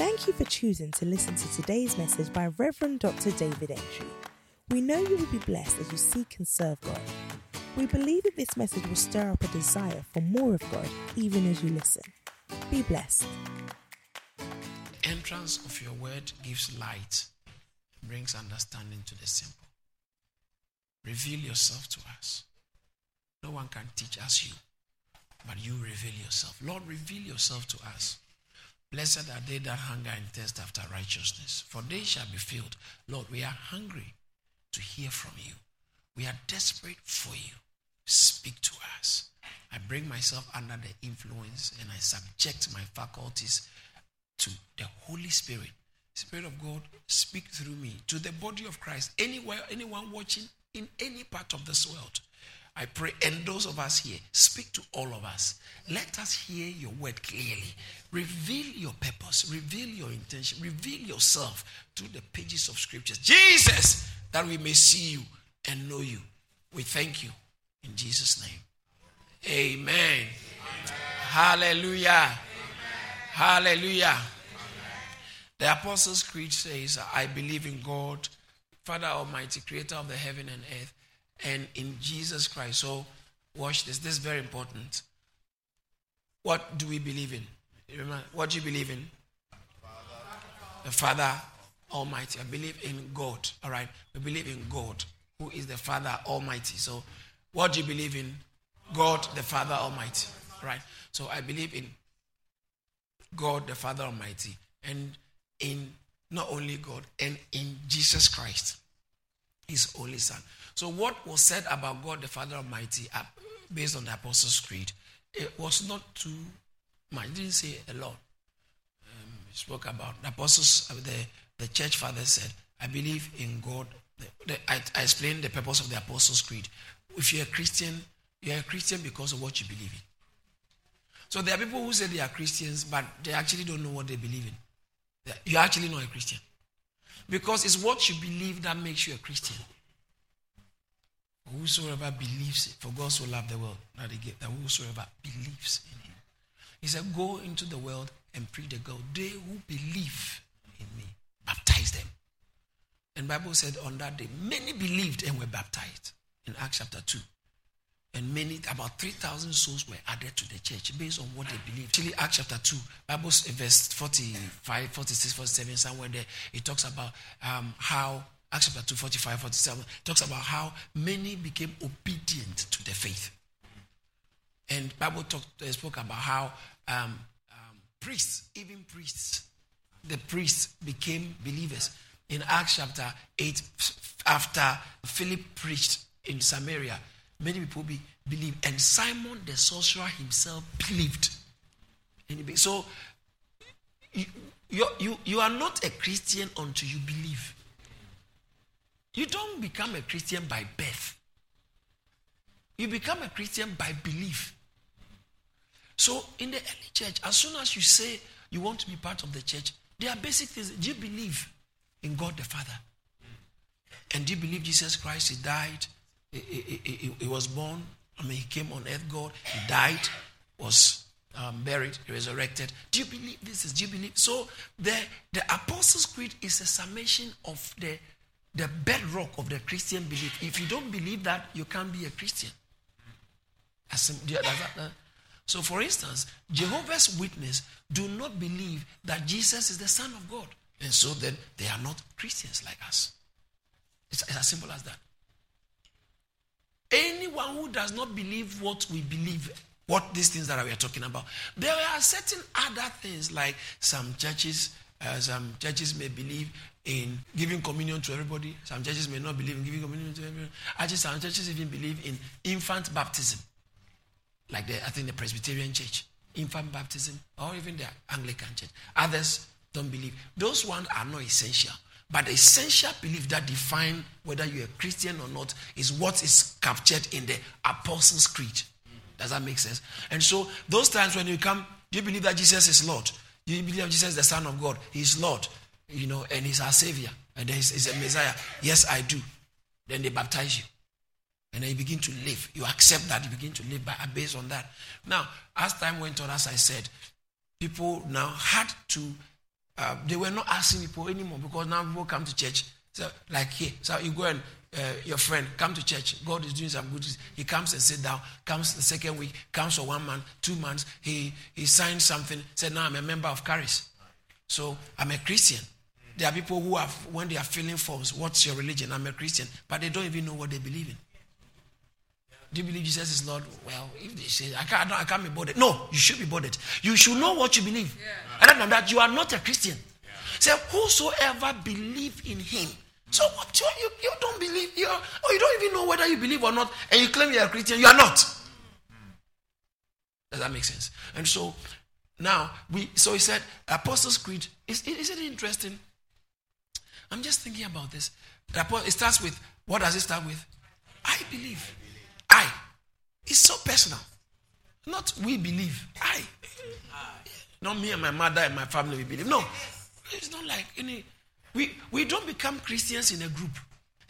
Thank you for choosing to listen to today's message by Reverend Dr. David Antwi. We know you will be blessed as you seek and serve God. We believe that this message will stir up a desire for more of God even as you listen. Be blessed. Entrance of your word gives light, brings understanding to the simple. Reveal yourself to us. No one can teach us you, but you reveal yourself. Lord, reveal yourself to us. Blessed are they that hunger and thirst after righteousness, for they shall be filled. Lord, we are hungry to hear from you. We are desperate for you. Speak to us. I bring myself under the influence and I subject my faculties to the Holy Spirit. Spirit of God, speak through me to the body of Christ. Anywhere, anyone watching in any part of this world. I pray, and those of us here, speak to all of us. Let us hear your word clearly. Reveal your purpose, reveal your intention, reveal yourself through the pages of scriptures. Jesus, that we may see you and know you. We thank you in Jesus' name. Amen. Amen. Hallelujah. Amen. Hallelujah. The Apostles' Creed says, I believe in God, Father Almighty, creator of the heaven and earth, and in Jesus Christ. So, watch this. This is very important. What do we believe in? Remember, what do you believe in? The Father Almighty. I believe in God. All right. We believe in God, who is the Father Almighty. So, what do you believe in? God, the Father Almighty. Right. So, I believe in God, the Father Almighty, and in not only God, and in Jesus Christ, His only Son. So, what was said about God, the Father Almighty, uh, based on the Apostles' Creed, it was not too much. It didn't say a lot. Um, spoke about the apostles, uh, the the church father said, I believe in God. The, the, I, I explained the purpose of the Apostles' Creed. If you're a Christian, you're a Christian because of what you believe in. So there are people who say they are Christians, but they actually don't know what they believe in. You're actually not a Christian. Because it's what you believe that makes you a Christian. Whosoever believes it, for God so loved the world that he gave, that whosoever believes in him. He said, Go into the world and preach the gospel. They who believe in me baptize them. And Bible said on that day, many believed and were baptized in Acts chapter 2. And many, about 3,000 souls were added to the church based on what they believed. Actually, Acts chapter 2, Bible verse 45, 46, 47, somewhere there, it talks about um, how, Acts chapter 2, 45, 47, talks about how many became obedient to the faith. And Bible talked, uh, spoke about how um, um, priests, even priests, the priests became believers. In Acts chapter 8, after Philip preached in Samaria, many people be, believed. And Simon the sorcerer himself believed. So, you, you, you are not a Christian until you believe. You don't become a Christian by birth. You become a Christian by belief. So, in the early church, as soon as you say you want to be part of the church, there are basic things. Do you believe in God the Father? And do you believe Jesus Christ, He died, He, he, he, was born, I mean, He came on earth, God, He died, was um, buried, resurrected. Do you believe this? Is, do you believe? So, the, the Apostles' Creed is a summation of the, the bedrock of the Christian belief. If you don't believe that, you can't be a Christian. Uh, so, for instance, Jehovah's Witness do not believe that Jesus is the Son of God. And so then they are not Christians like us. It's as simple as that. Anyone who does not believe what we believe, what these things that we are talking about, there are certain other things like some churches, uh, some churches may believe in giving communion to everybody. Some churches may not believe in giving communion to everybody. Actually, some churches even believe in infant baptism like the, I think the Presbyterian Church, infant baptism, or even the Anglican Church. Others don't believe. Those ones are not essential. But the essential belief that define whether you're a Christian or not is what is captured in the Apostles' Creed. Does that make sense? And so those times when you come, do you believe that Jesus is Lord? Do you believe Jesus is the Son of God? He's Lord, you know, and He's our Savior, and he's, he's a Messiah. Yes, I do. Then they baptize you. And then you begin to live. You accept that, you begin to live by, based on that. Now, as time went on, as I said, people now had to uh, they were not asking people anymore because now people come to church. So, like here, so you go and uh, your friend come to church. God is doing some good. He comes and sit down. Comes the second week. Comes for one month, two months. He he signs something. Said now I'm a member of Kharis, So I'm a Christian. There are people who have when they are filling forms. What's your religion? I'm a Christian, but they don't even know what they believe in. Do you believe Jesus is Lord? Well, if they say, I can't, I can't be bothered. No, you should be bothered. You should know what you believe. Yeah. Other than that, you are not a Christian. Yeah. Say, whosoever believe in him. So what you, you, you don't believe, you or oh, you don't even know whether you believe or not, and you claim you're a Christian, you are not. Does that make sense? And so now we so he said Apostles' Creed. Is, is it interesting? I'm just thinking about this. It starts with what does it start with? I believe. I. It's so personal. Not we believe. I. Not me and my mother and my family we believe. No. It's not like any we we don't become Christians in a group.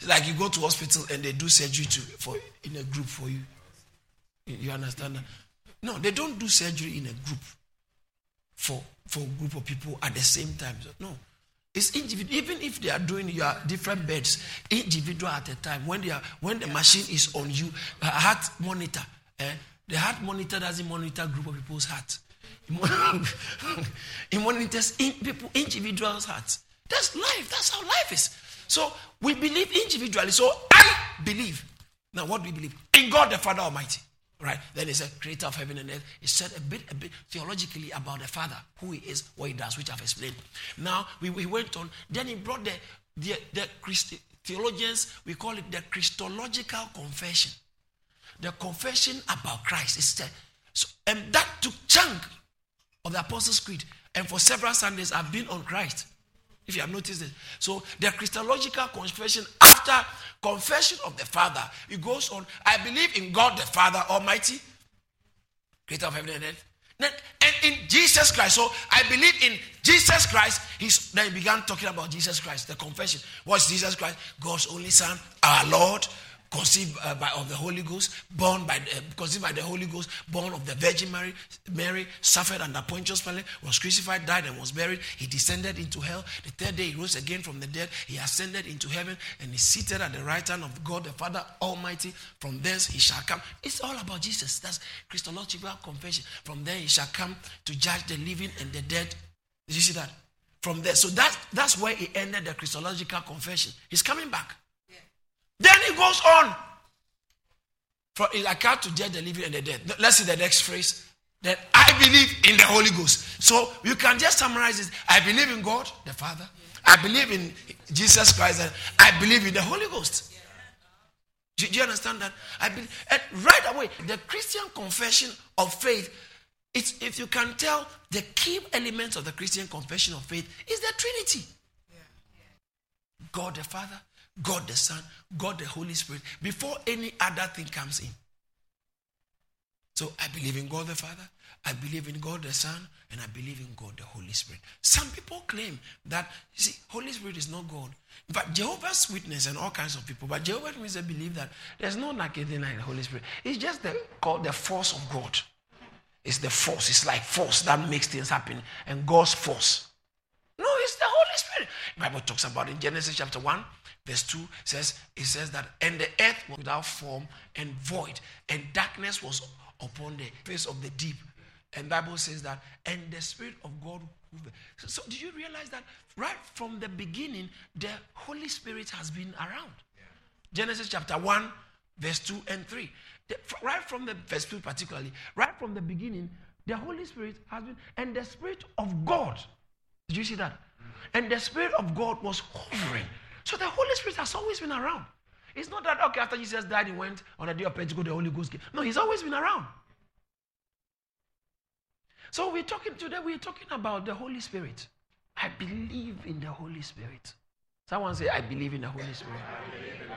Like you go to hospital and they do surgery to for in a group for you. You understand that? No, they don't do surgery in a group for for a group of people at the same time. No. It's individual. Even if they are doing your different beds, individual at a time. When they are, when the machine is on you, a heart monitor. Eh, the heart monitor doesn't monitor group of people's heart. It monitors in people, individuals' hearts. That's life. That's how life is. So we believe individually. So I believe. Now, what do we believe? In God the Father Almighty. Right? Then he said, creator of heaven and earth. He said a bit, a bit theologically about the Father, who he is, what he does, which I've explained. Now, we, we went on. Then he brought the, the, the Christi, theologians, we call it the Christological confession. The confession about Christ. It's the, so, and that took chunk of the Apostles' Creed. And for several Sundays, I've been on Christ. If you have noticed it. So the Christological confession after confession of the Father, it goes on. I believe in God the Father Almighty, creator of heaven and earth. And in Jesus Christ. So I believe in Jesus Christ. He's then he began talking about Jesus Christ. The confession. What's Jesus Christ? God's only Son, our Lord, conceived uh, by, of the Holy Ghost, born by uh, conceived by the Holy Ghost, born of the Virgin Mary, Mary, suffered under Pontius Pilate, was crucified, died, and was buried. He descended into hell. The third day he rose again from the dead. He ascended into heaven and is seated at the right hand of God the Father Almighty. From thence he shall come. It's all about Jesus. That's Christological confession. From there he shall come to judge the living and the dead. Did you see that? From there. So that, that's where he ended the Christological confession. He's coming back. Then he goes on. For I come to judge the living and the dead. Let's see the next phrase. That I believe in the Holy Ghost. So you can just summarize it. I believe in God, the Father. I believe in Jesus Christ. And I believe in the Holy Ghost. Do, do you understand that? I believe, and right away, the Christian confession of faith. It's, if you can tell, the key elements of the Christian confession of faith is the Trinity. God the Father, God the Son, God the Holy Spirit, before any other thing comes in. So I believe in God the Father, I believe in God the Son, and I believe in God the Holy Spirit. Some people claim that, you see, Holy Spirit is not God. But Jehovah's Witness and all kinds of people, but Jehovah's Witnesses believe that there's no like anything like the Holy Spirit. It's just the, called the force of God. It's the force. It's like force that makes things happen. And God's force. No, it's the Holy Spirit. The Bible talks about in Genesis chapter 1 verse 2 says it says that and the earth was without form and void and darkness was upon the face of the deep. And bible says that and the spirit of god so, so do you realize that right from the beginning the holy spirit has been around? Yeah. genesis chapter 1 verse 2 and 3 the, right from the verse 2 particularly right from the beginning the holy spirit has been and the spirit of god did you see that and the spirit of god was hovering so the Holy Spirit has always been around. It's not that, okay, after Jesus died, he went on a day of Pentecost, the Holy Ghost came. No, he's always been around. So we're talking today, we're talking about the Holy Spirit. I believe in the Holy Spirit. Someone say, I believe in the Holy Spirit.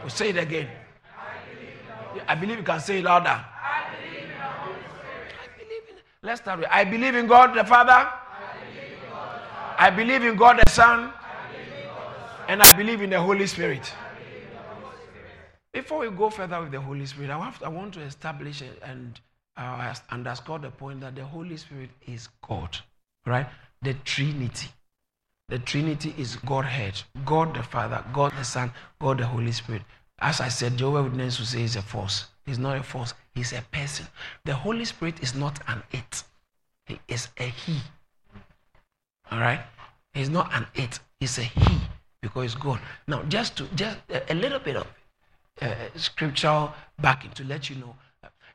Say it again. I believe, you can say it louder. I believe in the Holy Spirit. I believe in, let's start with I believe in God the Father. I believe in God the, Father. I believe in God the Son. And I believe in the Holy Spirit. Before we go further with the Holy Spirit, I, to, I want to establish and uh, underscore the point that the Holy Spirit is God, right? The Trinity. the Trinity is Godhead, God the Father, God the Son, God the Holy Spirit. As I said, Jehovah Witness will say he's a force. He's not a force, he's a person. The Holy Spirit is not an it, he is a he. All right? He's not an it, he's a he because God. Now, just to just a, a little bit of uh, scriptural backing to let you know,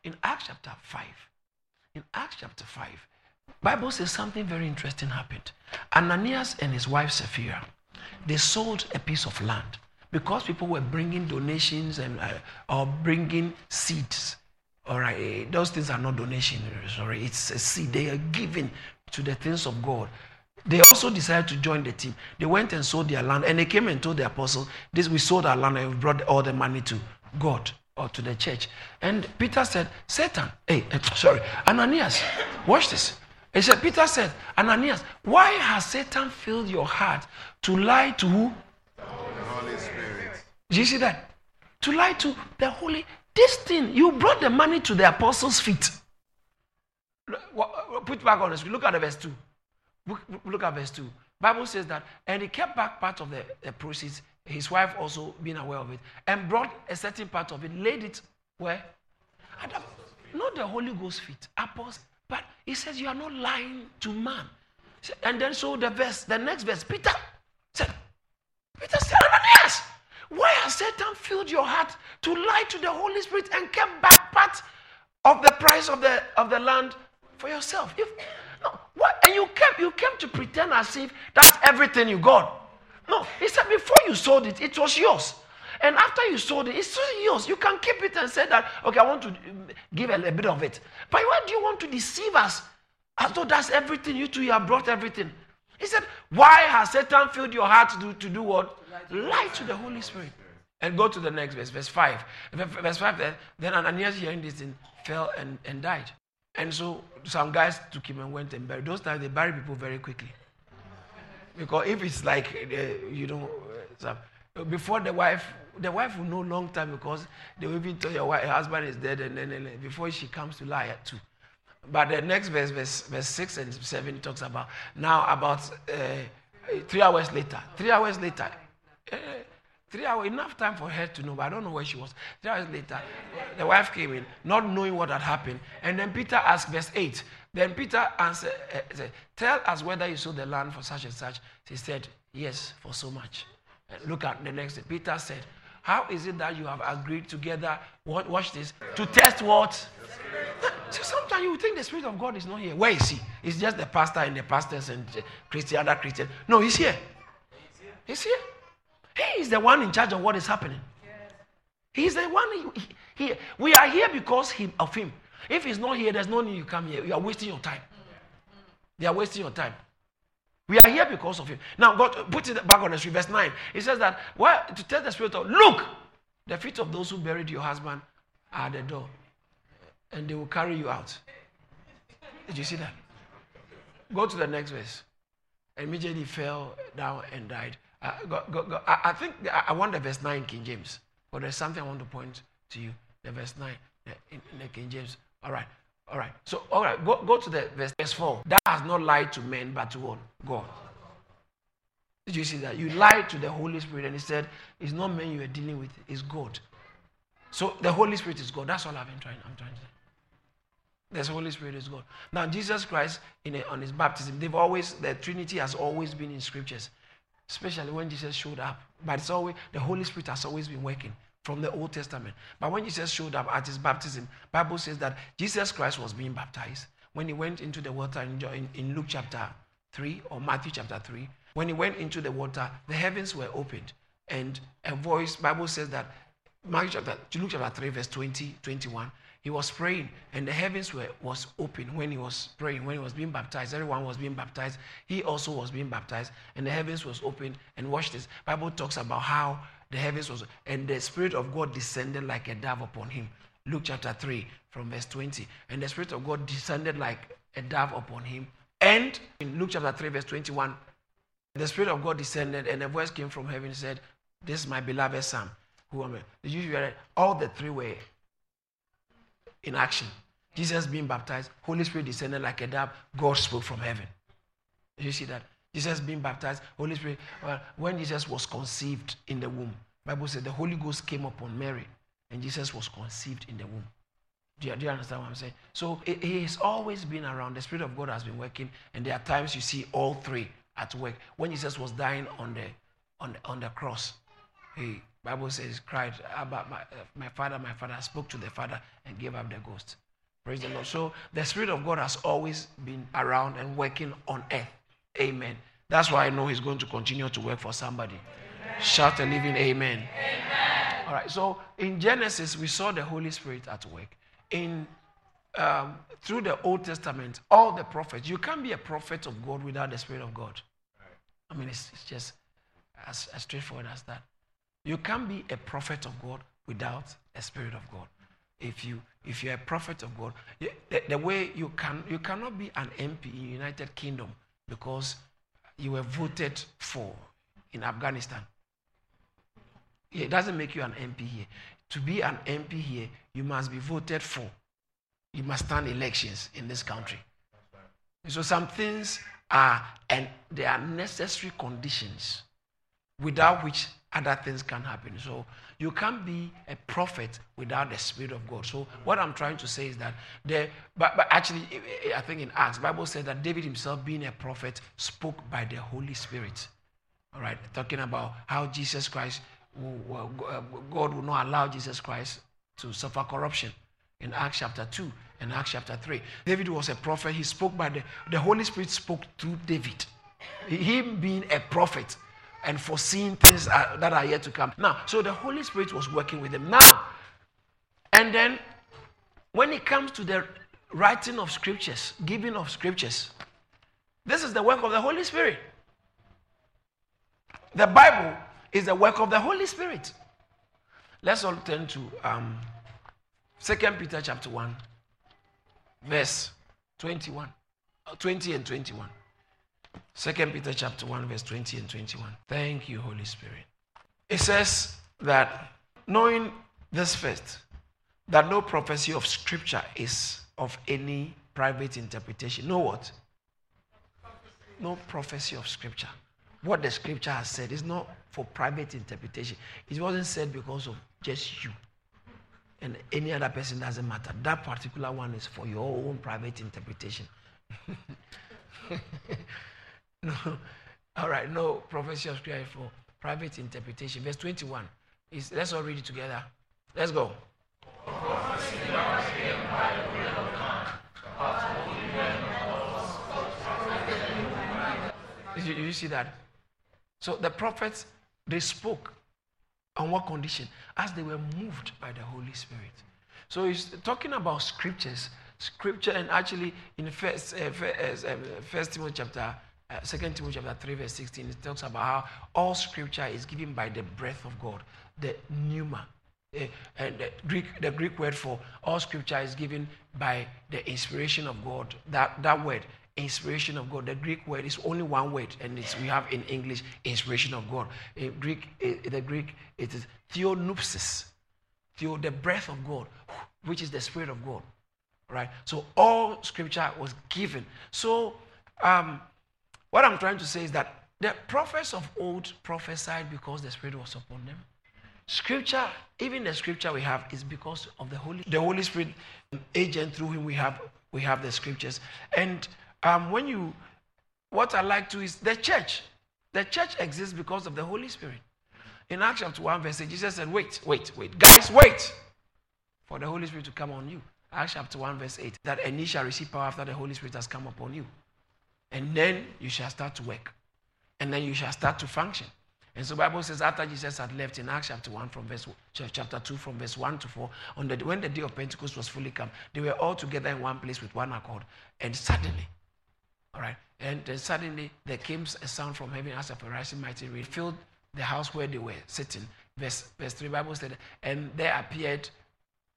in Acts chapter 5, in Acts chapter 5, Bible says something very interesting happened. Ananias and his wife Sapphira, they sold a piece of land because people were bringing donations and uh, or bringing seeds. All right, those things are not donation. Sorry, it's a seed they are giving to the things of God. They also decided to join the team. They went and sold their land, and they came and told the apostles, "This we sold our land and we brought all the money to God or to the church." And Peter said, "Satan, hey, eh, sorry, Ananias, watch this." He said, Peter said, Ananias, why has Satan filled your heart to lie to who? The Holy Spirit. Do you see that? To lie to the Holy. This thing, you brought the money to the apostles' feet. Put back on the screen. Look at the verse 2. Look at verse 2. Bible says that, and he kept back part of the, the proceeds, his wife also being aware of it, and brought a certain part of it, laid it where? not the Holy Ghost feet, apostles. But he says, You are not lying to man. And then so the verse, the next verse, Peter said, Peter said, Ananias, why has Satan filled your heart to lie to the Holy Spirit and kept back part of the price of the of the land for yourself? If no, what and you kept you came to pretend as if that's everything you got. No, he said before you sold it, it was yours. And after you sold it, it's still yours. You can keep it and say that, okay, I want to um, give a, a bit of it. But why do you want to deceive us as though that's everything? You two, you have brought everything. He said, Why has Satan filled your heart to do, to do what? Lie to the Holy Spirit. And go to the next verse, verse 5. Verse 5, then, then Ananias hearing this thing fell and, and died. And so some guys took him and went and buried. Those times they bury people very quickly. Because if it's like, uh, you know, uh, before the wife the wife will know long time because they will even tell your wife, husband is dead, and then before she comes to lie too. But the next verse, verse, verse 6 and 7, talks about now about uh, three hours later. Three hours later. Uh, three hours, enough time for her to know, but I don't know where she was. Three hours later, the wife came in, not knowing what had happened. And then Peter asked, verse 8. Then Peter answered, uh, said, Tell us whether you sold the land for such and such. She said, Yes, for so much. And look at the next. Peter said, how is it that you have agreed together? What, watch this. To test what? So sometimes you think the Spirit of God is not here. Where is he? It's just the pastor and the pastors and Christian, other Christian. No, he's here. He's here. He is the one in charge of what is happening. He's the one here. We are here because he, of him. If he's not here, there's no need you come here. You are wasting your time. They are wasting your time. We are here because of him. Now, God put it back on street, verse 9. He says that, well, to tell the Spirit of, look, the feet of those who buried your husband are at the door, and they will carry you out. Did you see that? Go to the next verse. Immediately fell down and died. Uh, go, go, go. I, I, think I want the verse 9 King James, but there's something I want to point to you. The verse 9 in, in the King James. All right. All right. So, all right, go, go to the verse, verse 4. That has not lied to men, but to what? God. Did you see that? You lied to the Holy Spirit, and He said, It's not men you are dealing with, it's God. So the Holy Spirit is God. That's all I've been trying. I'm trying to say. The Holy Spirit is God. Now, Jesus Christ, in a, on his baptism, they've always, the Trinity has always been in scriptures, especially when Jesus showed up. But it's always, the Holy Spirit has always been working from the Old Testament. But when Jesus showed up at his baptism, Bible says that Jesus Christ was being baptized. When he went into the water in, in Luke chapter 3 or Matthew chapter 3, when he went into the water, the heavens were opened. And a voice, Bible says that Matthew chapter, Luke chapter 3, verse 20, 21, he was praying and the heavens were was open when he was praying when he was being baptized everyone was being baptized he also was being baptized and the heavens was open and watch this bible talks about how the heavens was, and the Spirit of God descended like a dove upon him. Luke chapter 3, from verse 20. And the Spirit of God descended like a dove upon him. And in Luke chapter 3, verse 21, the Spirit of God descended, and a voice came from heaven said, This is my beloved Son. Who am I? All the three were in action. Jesus being baptized, Holy Spirit descended like a dove, God spoke from heaven. Did you see that? Jesus being baptized, Holy Spirit. Well, when Jesus was conceived in the womb, Bible said the Holy Ghost came upon Mary, and Jesus was conceived in the womb. Do you, do you understand what I'm saying? So he has always been around. The Spirit of God has been working, and there are times you see all three at work. When Jesus was dying on the on the, on the cross, he Bible says cried about my, uh, my father, my father spoke to the father and gave up the ghost. Praise the Lord. So the Spirit of God has always been around and working on earth. Amen. That's why I know He's going to continue to work for somebody. Amen. Shout a living amen. amen. All right. So in Genesis, we saw the Holy Spirit at work in um, through the Old Testament, all the prophets, you can't be a prophet of God without the Spirit of God. I mean, it's, it's just as, as straightforward as that. You can't be a prophet of God without a Spirit of God. If you if you're a prophet of God, the, the way you can you cannot be an MP in United Kingdom because you were voted for in Afghanistan. It doesn't make you an MP here. To be an MP here, you must be voted for. You must stand elections in this country. So some things are, and they are necessary conditions without which other things can happen. So you can't be a prophet without the Spirit of God. So what I'm trying to say is that there, but, but actually, I think in Acts, Bible said that David himself, being a prophet, spoke by the Holy Spirit. All right, talking about how Jesus Christ uh, God will not allow Jesus Christ to suffer corruption in Acts chapter 2 and Acts chapter 3. David was a prophet. He spoke by the, the Holy Spirit spoke through David. Him being a prophet and foreseeing things that are yet to come. Now, so the Holy Spirit was working with them. Now, and then when it comes to the writing of scriptures, giving of scriptures, this is the work of the Holy Spirit. The Bible is the work of the Holy Spirit. Let's all turn to um, 2 Peter chapter 1, verse 21, uh, 20 and 21. 2 Peter chapter 1, verse 20 and 21. Thank you, Holy Spirit. It says that knowing this first, that no prophecy of scripture is of any private interpretation. No what? No prophecy of scripture what the scripture has said is not for private interpretation. It wasn't said because of just you. And any other person doesn't matter. That particular one is for your own private interpretation. no. All right, no prophecy of scripture for private interpretation. Verse 21. Is, let's all read it together. Let's go. You, you see that? So the prophets, they spoke on what condition? As they were moved by the Holy Spirit. So he's talking about scriptures. Scripture, and actually in First, uh, first, uh, first Timothy chapter, uh, Second Timothy chapter 3, verse 16, it talks about how all scripture is given by the breath of God, the pneuma. Uh, and the Greek, the Greek word for all scripture is given by the inspiration of God. That, that word inspiration of God. The Greek word is only one word, and we have in English inspiration of God. In Greek, in the Greek, it is theopneustos, theo, the breath of God, which is the Spirit of God. Right? So all scripture was given. So um, what I'm trying to say is that the prophets of old prophesied because the Spirit was upon them. Scripture, even the scripture we have, is because of the Holy, the Holy Spirit agent through whom we have we have the scriptures. And um, when you, what I like to is the church. The church exists because of the Holy Spirit. In Acts chapter 1, verse 8, Jesus said, Wait, wait, wait. Guys, wait for the Holy Spirit to come on you. Acts chapter 1, verse 8. That and ye shall receive power after the Holy Spirit has come upon you. And then you shall start to work. And then you shall start to function. And so Bible says after Jesus had left in Acts chapter 1 from verse chapter 2 from verse 1 to 4, on the, when the day of Pentecost was fully come, they were all together in one place with one accord. And suddenly all right. And then suddenly there came a sound from heaven as of a rising mighty rain, filled the house where they were sitting. Verse, verse 3, Bible said, and there appeared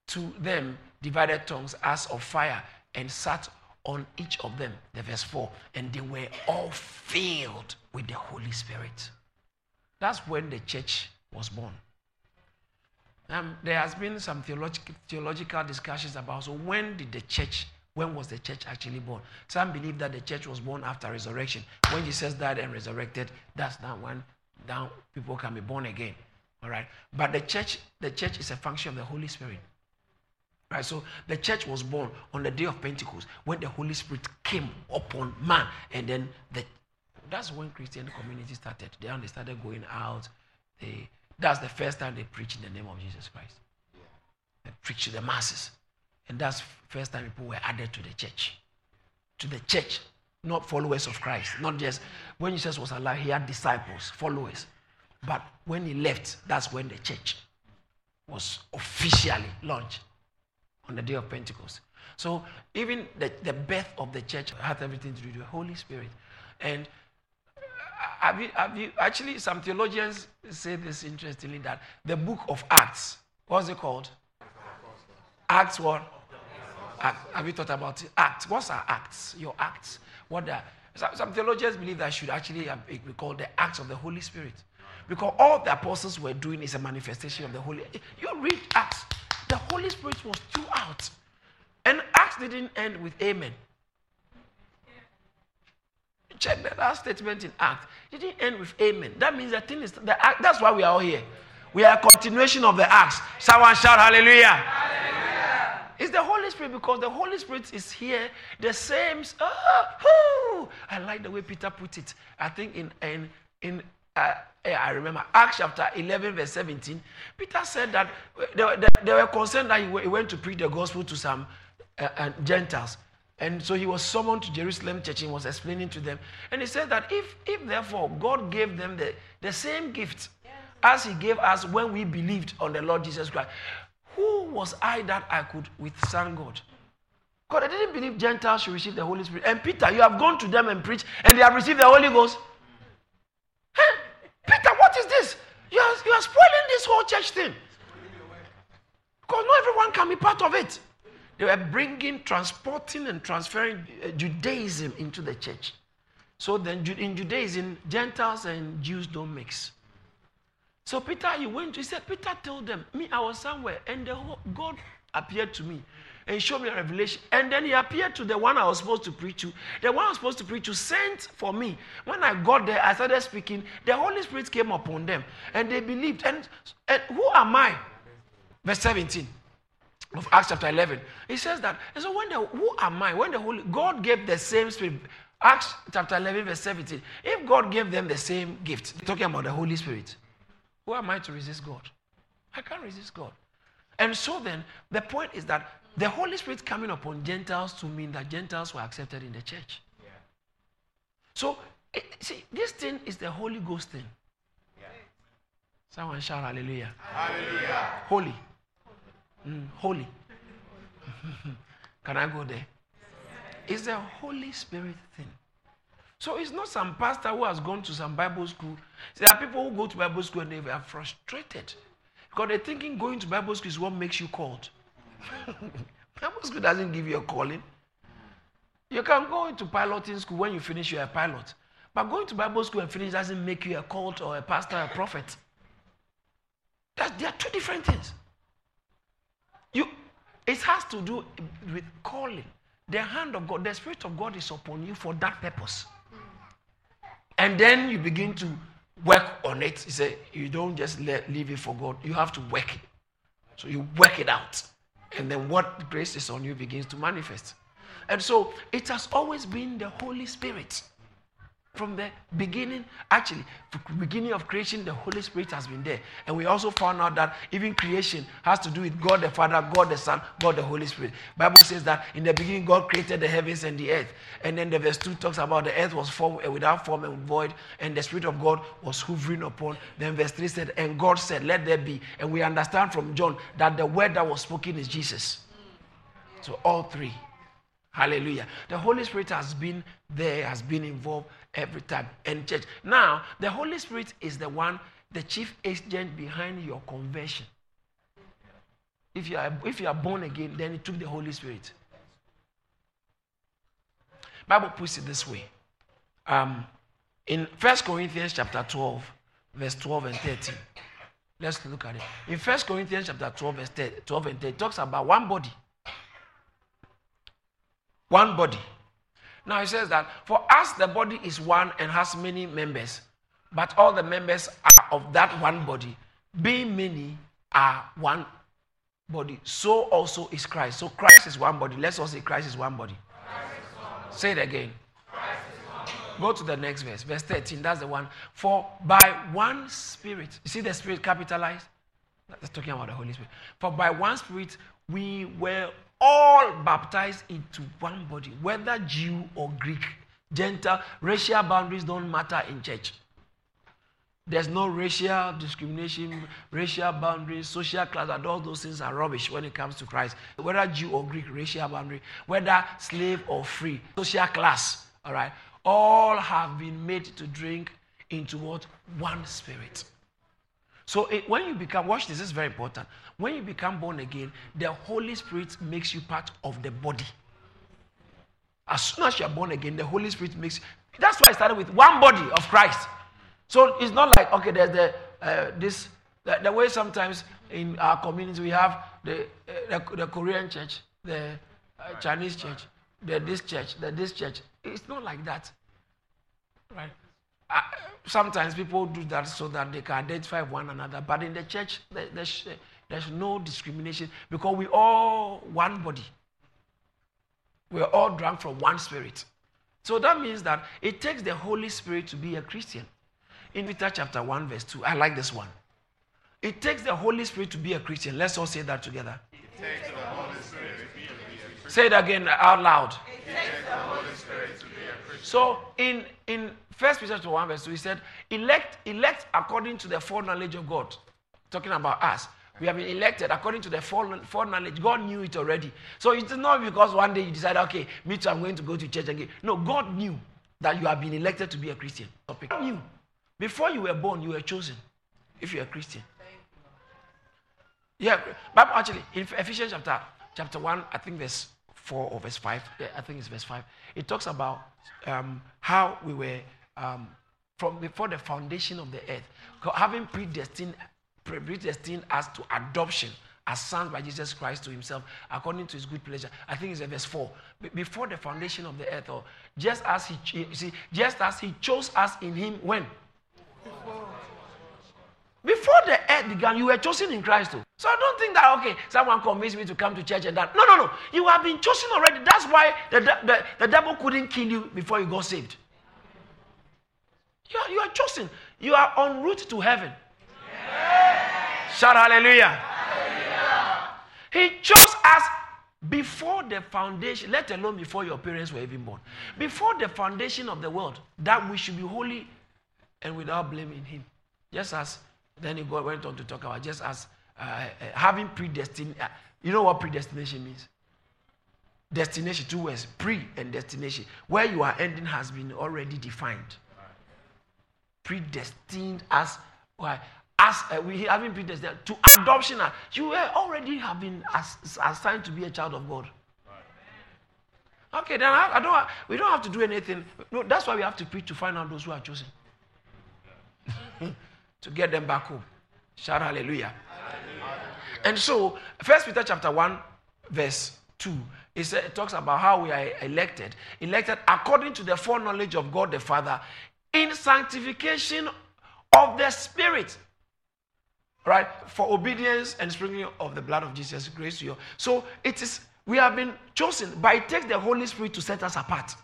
to them divided tongues as of fire and sat on each of them. The verse 4, and they were all filled with the Holy Spirit. That's when the church was born. Um, there has been some theological, theological discussions about so when did the church when was the church actually born? Some believe that the church was born after resurrection. When Jesus died and resurrected, that's now when now people can be born again. All right. But the church, the church is a function of the Holy Spirit. Right. So the church was born on the day of Pentecost when the Holy Spirit came upon man, and then the that's when Christian community started. Then they started going out. They that's the first time they preached in the name of Jesus Christ. They preached to the masses. And that's first time people were added to the church. To the church, not followers of Christ. Not just when Jesus was alive, he had disciples, followers. But when he left, that's when the church was officially launched on the day of Pentecost. So even the, the birth of the church had everything to do with the Holy Spirit. And uh, have you, have you, actually, some theologians say this interestingly that the book of Acts, what's it called? Acts what? Have you thought about it? Acts. What's our acts? Your acts. What are some, some theologians believe that should actually be called the acts of the Holy Spirit. Because all the apostles were doing is a manifestation of the Holy. You read Acts, the Holy Spirit was throughout. And Acts didn't end with Amen. Check the last statement in Acts. It didn't end with Amen. That means the thing is the act, that's why we are all here. We are a continuation of the Acts. Someone shout hallelujah. hallelujah. It's the Holy Spirit because the Holy Spirit is here. The same. Oh, I like the way Peter put it. I think in in in uh, I remember Acts chapter 11, verse 17. Peter said that they, they, they were concerned that he went to preach the gospel to some uh, uh, Gentiles. And so he was summoned to Jerusalem church and was explaining to them. And he said that if, if therefore God gave them the, the same gift as he gave us when we believed on the Lord Jesus Christ, who was I that I could withstand God? God, I didn't believe Gentiles should receive the Holy Spirit. And Peter, you have gone to them and preached, and they have received the Holy Ghost. Hey, Peter, what is this? You are, spoiling this whole church thing. Because not everyone can be part of it. They were bringing, transporting, and transferring uh, Judaism into the church. So then, in Judaism, Gentiles and Jews don't mix. So Peter, he went, he said, Peter told them, me, I was somewhere, and the whole, God appeared to me and showed me a revelation. And then he appeared to the one I was supposed to preach to. The one I was supposed to preach to sent for me. When I got there, I started speaking. The Holy Spirit came upon them, and they believed. And, and who am I? Verse 17 of Acts chapter 11. He says that. And so when the, who am I? When the Holy God gave the same spirit. Acts chapter 11, verse 17. If God gave them the same gift, talking about the Holy Spirit, who am I to resist God? I can't resist God. And so then, the point is that the Holy Spirit coming upon Gentiles to mean that Gentiles were accepted in the church. Yeah. So, it, see, this thing is the Holy Ghost thing. Yeah. Someone shout hallelujah. Hallelujah. Holy. Mm, holy. Can I go there? It's the Holy Spirit thing. So it's not some pastor who has gone to some Bible school. There are people who go to Bible school and they are frustrated because they're thinking going to Bible school is what makes you called. Bible school doesn't give you a calling. You can go into piloting school when you finish, you're a pilot. But going to Bible school and finish doesn't make you a cult or a pastor or a prophet. That, they are two different things. You, it has to do with calling. The hand of God, the Spirit of God is upon you for that purpose. And then you begin to work on it. You say, you don't just let, leave it for God, you have to work it. So you work it out. And then what grace is on you begins to manifest. And so it has always been the Holy Spirit from the beginning, actually, beginning of creation, the Holy Spirit has been there. And we also found out that even creation has to do with God the Father, God the Son, God the Holy Spirit. Bible says that in the beginning God created the heavens and the earth. And then the verse 2 talks about the earth was formed uh, without form and void, and the Spirit of God was hovering upon. Then verse 3 said, And God said, Let there be. And we understand from John that the word that was spoken is Jesus. So all three. Hallelujah. The Holy Spirit has been there, has been involved every time. And church. Now, the Holy Spirit is the one, the chief agent behind your conversion. If you are, if you are born again, then it took the Holy Spirit. Bible puts it this way. Um, in First Corinthians chapter 12, verse 12 and 13. Let's look at it. In First Corinthians chapter 12, verse 12 and 13, it talks about one body One body. Now he says that for us the body is one and has many members, but all the members are of that one body. Being many are one body. So also is Christ. So Christ is one body. Let's all say Christ is one body. One say it again. Go to the next verse, verse 13. That's the one. For by one Spirit, you see the Spirit capitalized? That's talking about the Holy Spirit. For by one Spirit we were all baptized into one body, whether Jew or Greek, Gentile, racial boundaries don't matter in church. There's no racial discrimination, racial boundaries, social class, and all those things are rubbish when it comes to Christ. Whether Jew or Greek, racial boundary, whether slave or free, social class, all right, all have been made to drink into what? One spirit. So it, when you become, watch this, this is very important. When you become born again, the Holy Spirit makes you part of the body. As soon as you are born again, the Holy Spirit makes. That's why I started with one body of Christ. So it's not like okay, there's the uh, this the, the, way sometimes in our community we have the uh, the, the, Korean church, the uh, Chinese church, the this church, the this church. It's not like that, right? Sometimes people do that so that they can identify one another. But in the church, there's, there's no discrimination because we all one body. We're all drunk from one spirit. So that means that it takes the Holy Spirit to be a Christian. In Peter chapter 1, verse 2, I like this one. It takes the Holy Spirit to be a Christian. Let's all say that together. It takes the Holy Spirit to be a Christian. Say it again out loud. It takes the Holy Spirit to be a Christian. So in in First Peter chapter 1, verse 2, he said, elect, elect according to the foreknowledge of God. Talking about us. We have been elected according to the foreknowledge. God knew it already. So it's not because one day you decide, okay, me too, I'm going to go to church again. No, God knew that you have been elected to be a Christian. Topic. knew. Before you were born, you were chosen if you're a Christian. Yeah, but actually, in Ephesians chapter, chapter 1, I think verse 4 or verse 5, yeah, I think it's verse 5, it talks about um, how we were um, from before the foundation of the earth, having predestined, predestined us to adoption as sons by Jesus Christ to himself according to his good pleasure. I think it's a verse 4. Before the foundation of the earth, or just as he see, just as he chose us in him when? Before. Before the earth began, you were chosen in Christ. Too. So I don't think that, okay, someone convinced me to come to church and that. No, no, no. You have been chosen already. That's why the, the, the devil couldn't kill you before you got saved. You are, you are chosen. You are en route to heaven. Yeah. Shout hallelujah. hallelujah. He chose us before the foundation, let alone before your parents were even born. Before the foundation of the world, that we should be holy and without blame in Him. Just as, then he went on to talk about, just as uh, uh, having predestined. Uh, you know what predestination means? Destination, two words, pre and destination. Where you are ending has been already defined predestined as why as uh, we having predestined to adoption. You were already have been as, assigned to be a child of God. Okay, then I, I don't. We don't have to do anything. No, that's why we have to preach to find out those who are chosen, to get them back home. Shout hallelujah. hallelujah. And so, First Peter chapter one, verse two, it, says, it talks about how we are elected, elected according to the foreknowledge of God the Father in sanctification of the Spirit. Right? For obedience and sprinkling of the blood of Jesus, grace to you. So it is, we have been chosen, but it takes the Holy Spirit to set us apart.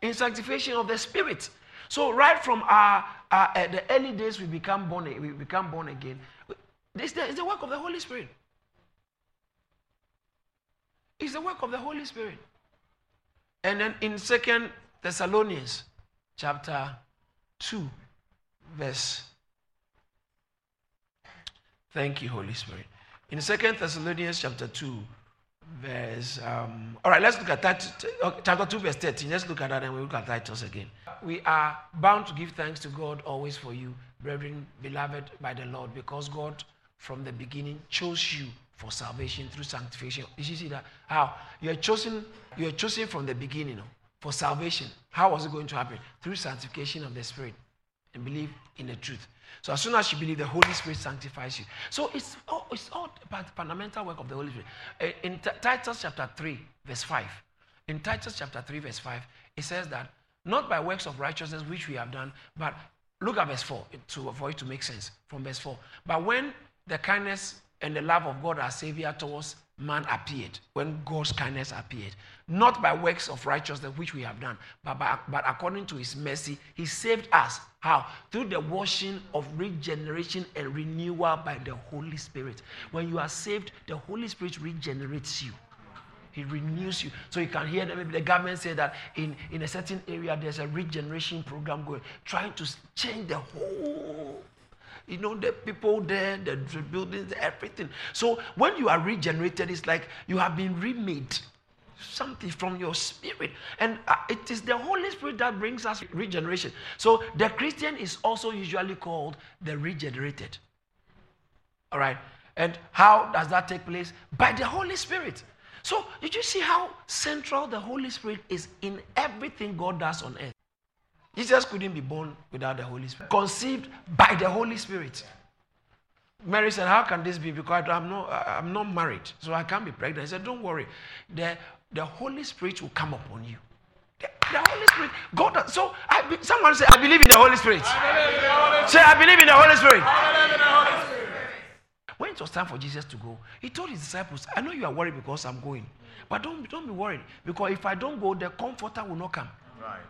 In sanctification of the Spirit. So right from our, our uh, the early days, we become born, we become born again. This is the work of the Holy Spirit. It's the work of the Holy Spirit. And then in Second Thessalonians chapter 2, verse. Thank you, Holy Spirit. In Second Thessalonians chapter 2, verse. Um, all right, let's look at that. Chapter 2, verse 13. Let's look at that and we'll look at Titus again. We are bound to give thanks to God always for you, brethren, beloved by the Lord, because God from the beginning chose you for salvation through sanctification. Did you see that? How? You are chosen, you are chosen from the beginning for salvation. How was it going to happen? Through sanctification of the Spirit. and believe in the truth. So as soon as you believe, the Holy Spirit sanctifies you. So it's all, it's all about the fundamental work of the Holy Spirit. Uh, in Titus chapter 3, verse 5, in Titus chapter 3, verse 5, it says that not by works of righteousness which we have done, but look at verse 4 to, for it to make sense from verse 4. But when the kindness and the love of God our Savior towards man appeared, when God's kindness appeared, not by works of righteousness which we have done, but, by, but according to his mercy, he saved us. How? Through the washing of regeneration and renewal by the Holy Spirit. When you are saved, the Holy Spirit regenerates you. He renews you. So you can hear that maybe the government say that in, in a certain area there's a regeneration program going, trying to change the whole you know, the people there, the buildings, everything. So when you are regenerated, it's like you have been remade. Something from your spirit. And uh, it is the Holy Spirit that brings us regeneration. So the Christian is also usually called the regenerated. All right. And how does that take place? By the Holy Spirit. So, did you see how central the Holy Spirit is in everything God does on earth? Jesus couldn't be born without the Holy Spirit. Conceived by the Holy Spirit. Mary said, How can this be? Because I'm not, I'm not married, so I can't be pregnant. He said, Don't worry. The, the Holy Spirit will come upon you. The, the Holy Spirit, God. So I be, someone say, I believe in the Holy Spirit. Say, I believe in the Holy Spirit. When it was time for Jesus to go, he told his disciples, I know you are worried because I'm going. But don't, don't be worried. Because if I don't go, the comforter will not come. Right.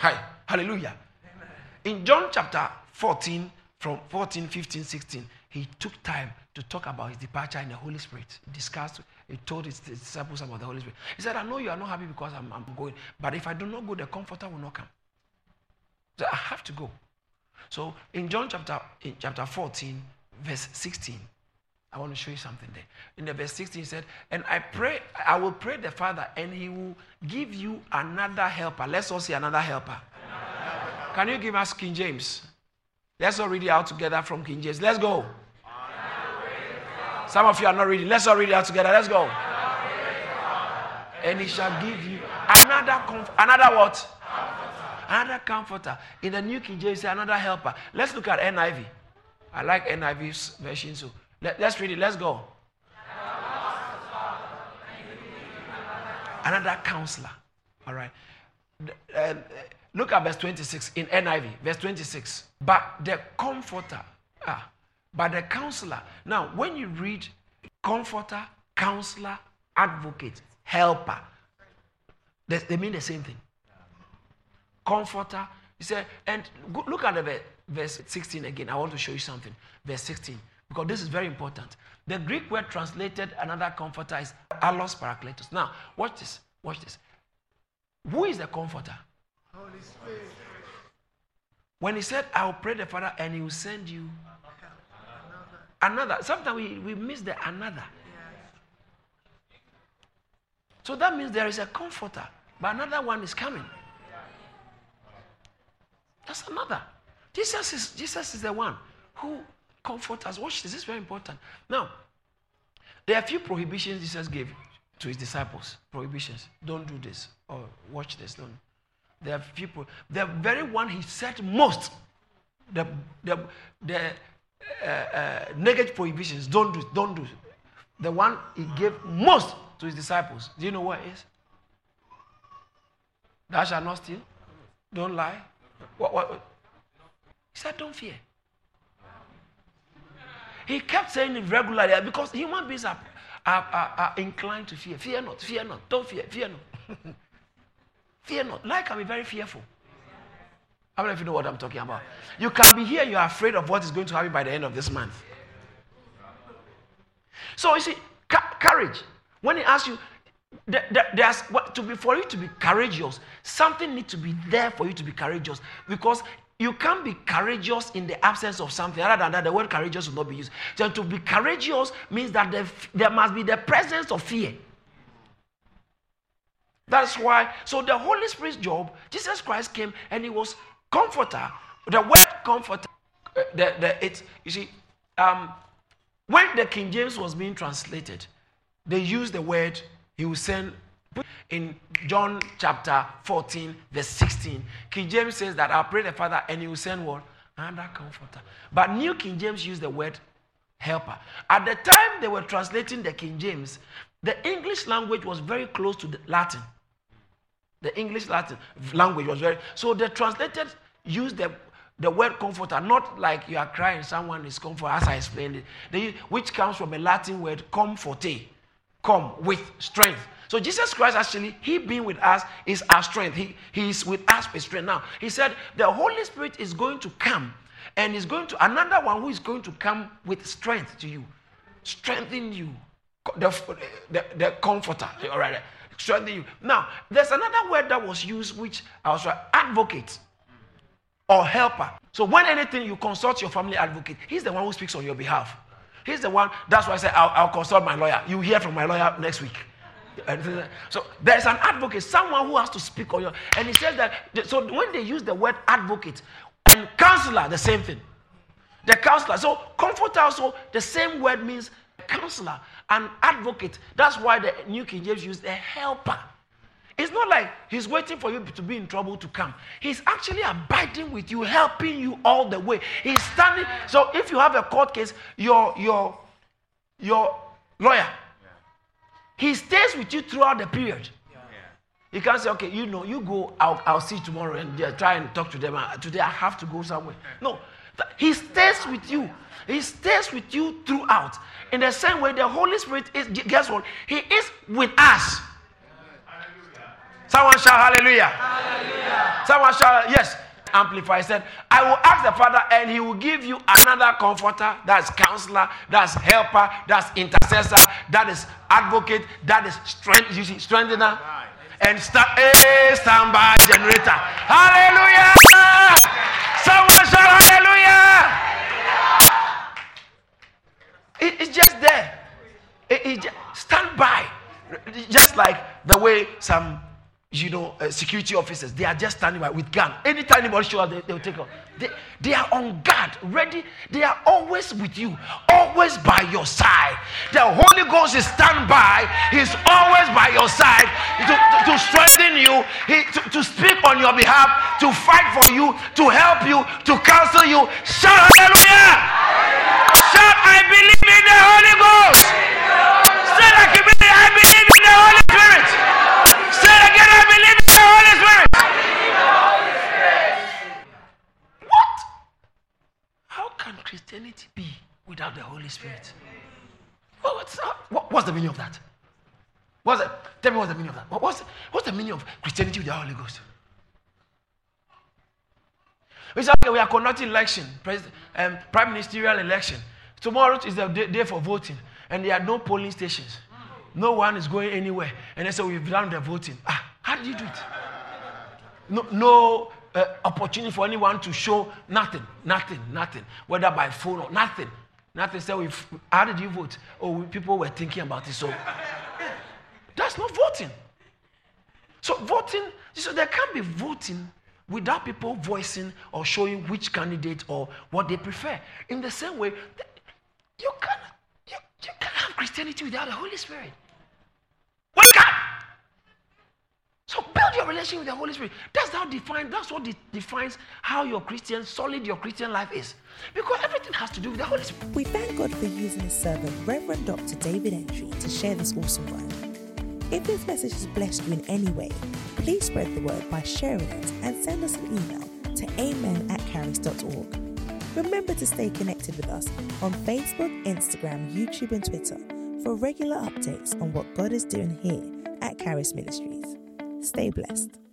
Hi. Hallelujah. In John chapter 14, from 14, 15, 16, he took time to talk about his departure in the Holy Spirit. He discussed, he told his disciples about the Holy Spirit. He said, I know you are not happy because I'm, I'm going, but if I do not go, the comforter will not come. So I have to go. So in John chapter, in chapter 14, verse 16, I want to show you something there. In the verse 16, he said, And I pray, I will pray the Father, and he will give you another helper. Let's all see another helper. Can you give us King James? Let's all read it out together from King James. Let's go. Some of you are not reading. Let's all read it out together. Let's go. And he shall give you another another what? Another comforter. In the New King James, another helper. Let's look at NIV. I like NIV's version so. Let, us read it. Let's go. Another counselor. All right. Uh, look at verse 26 in NIV. Verse 26. But the comforter. Ah, but the counselor. Now, when you read comforter, counselor, advocate, helper, they, they mean the same thing. Comforter. He said, and look at the verse 16 again. I want to show you something. Verse 16 because this is very important. The Greek word translated another comforter is allos parakletos. Now, watch this. Watch this. Who is the comforter? Holy Spirit. When he said, I will pray the Father and he will send you another. another. Sometimes we, we miss the another. So that means there is a comforter, but another one is coming. That's another. Jesus is, Jesus is the one who comfort us. Watch this, this is very important. Now, there are a few prohibitions Jesus gave to his disciples. Prohibitions. Don't do this. Or watch this. Don't. There are few. people. The very one he said most. The the the uh, uh, negative prohibitions. Don't do. It, don't do. The one he gave most to his disciples. Do you know what it is? Thou shalt not steal. Don't lie. What, what? He said, don't fear. He kept saying it regularly uh, because human beings are, are, are, are inclined to fear. Fear not, fear not, don't fear, fear not. fear not. Can be very fearful. I don't know if you know what I'm talking about. You can be here, you're afraid of what is going to happen by the end of this month. So you see, ca- courage. When he asks you, there's to be for you to be courageous, something needs to be there for you to be courageous because you can't be courageous in the absence of something. Other than that, the word courageous will not be used. So to be courageous means that there, there must be the presence of fear. That's why. So the Holy Spirit's job, Jesus Christ came and he was comforter. The word comforter, uh, the, the, it, you see, um, when the King James was being translated, they used the word he will send. In John chapter 14, verse 16, King James says that I'll pray the Father and he will send what? Ah, Another comforter. But New King James used the word helper. At the time they were translating the King James, the English language was very close to the Latin. The English Latin language was very so the translators used the the word comforter, not like you are crying, someone is comfort, as I explained it, they, which comes from a Latin word comforte, come with strength. So Jesus Christ actually, He being with us is our strength. He, he is with us with strength. Now, He said the Holy Spirit is going to come and is going to another one who is going to come with strength to you, strengthen you, the, the, the comforter. All right, strengthen you. Now, there's another word that was used, which I was uh, advocate or helper. So when anything you consult your family advocate, he's the one who speaks on your behalf. He's the one. That's why I say I'll, I'll consult my lawyer. You hear from my lawyer next week. So there's an advocate, someone who has to speak on your. And he says that. So when they use the word advocate and counselor, the same thing. The counselor. So comforter also the same word means counselor and advocate. That's why the New King James used a helper. It's not like he's waiting for you to be in trouble to come. He's actually abiding with you, helping you all the way. He's standing. So if you have a court case, your your your lawyer, he stays with you throughout the period. You can't say, okay, you know, you go, I'll, I'll see tomorrow and uh, try and talk to them. Uh, today I have to go somewhere. No, he stays with you. He stays with you throughout. In the same way, the Holy Spirit is, guess what? He is with us. Someone shout hallelujah. hallelujah. Someone shout, yes. Amplify said, I will ask the Father, and He will give you another comforter. That's counselor, that's helper, that's intercessor, that is advocate, that is strength, you see, strengthener. And stand, hey, standby generator. Hallelujah! Someone shout hallelujah! It, it's just there. It, it just, stand by. Just like the way some you know, uh, security officers, they are just standing by with gun. Anytime anybody shows up, they, they will take off. They, they are on guard, ready. They are always with you, always by your side. The Holy Ghost is standby. He's always by your side to, to, to strengthen you, he, to, to speak on your behalf, to fight for you, to help you, to counsel you. Shout hallelujah! Shout, I believe in the Holy Ghost! Say I believe in the Holy Spirit! Christianity be without the Holy Spirit? what's, what, what's the meaning of that? What's the, tell me what's the meaning of that. what's, what's the meaning of Christianity without the Holy Ghost? We say, okay, we are conducting election, um, prime ministerial election. Tomorrow is the day, day, for voting, and there are no polling stations. No one is going anywhere. And they say, we've done the voting. Ah, how did you do it? No, no uh, opportunity for anyone to show nothing, nothing, nothing, whether by phone or nothing. Nothing. So how did you vote? Oh, people were thinking about it. So that's not voting. So voting, so there can't be voting without people voicing or showing which candidate or what they prefer. In the same way, you can't, you, you can't have Christianity without the Holy Spirit. Wake up! So build your relationship with the Holy Spirit. That's how define. That's what de- defines how your Christian, solid your Christian life is. Because everything has to do with the Holy Spirit. We thank God for using His servant, Reverend Dr. David Antwi, to share this awesome word. If this message has blessed you in any way, please spread the word by sharing it and send us an email to amen at kharis.org. Remember to stay connected with us on Facebook, Instagram, YouTube, and Twitter for regular updates on what God is doing here at Kharis Ministries. Stay blessed.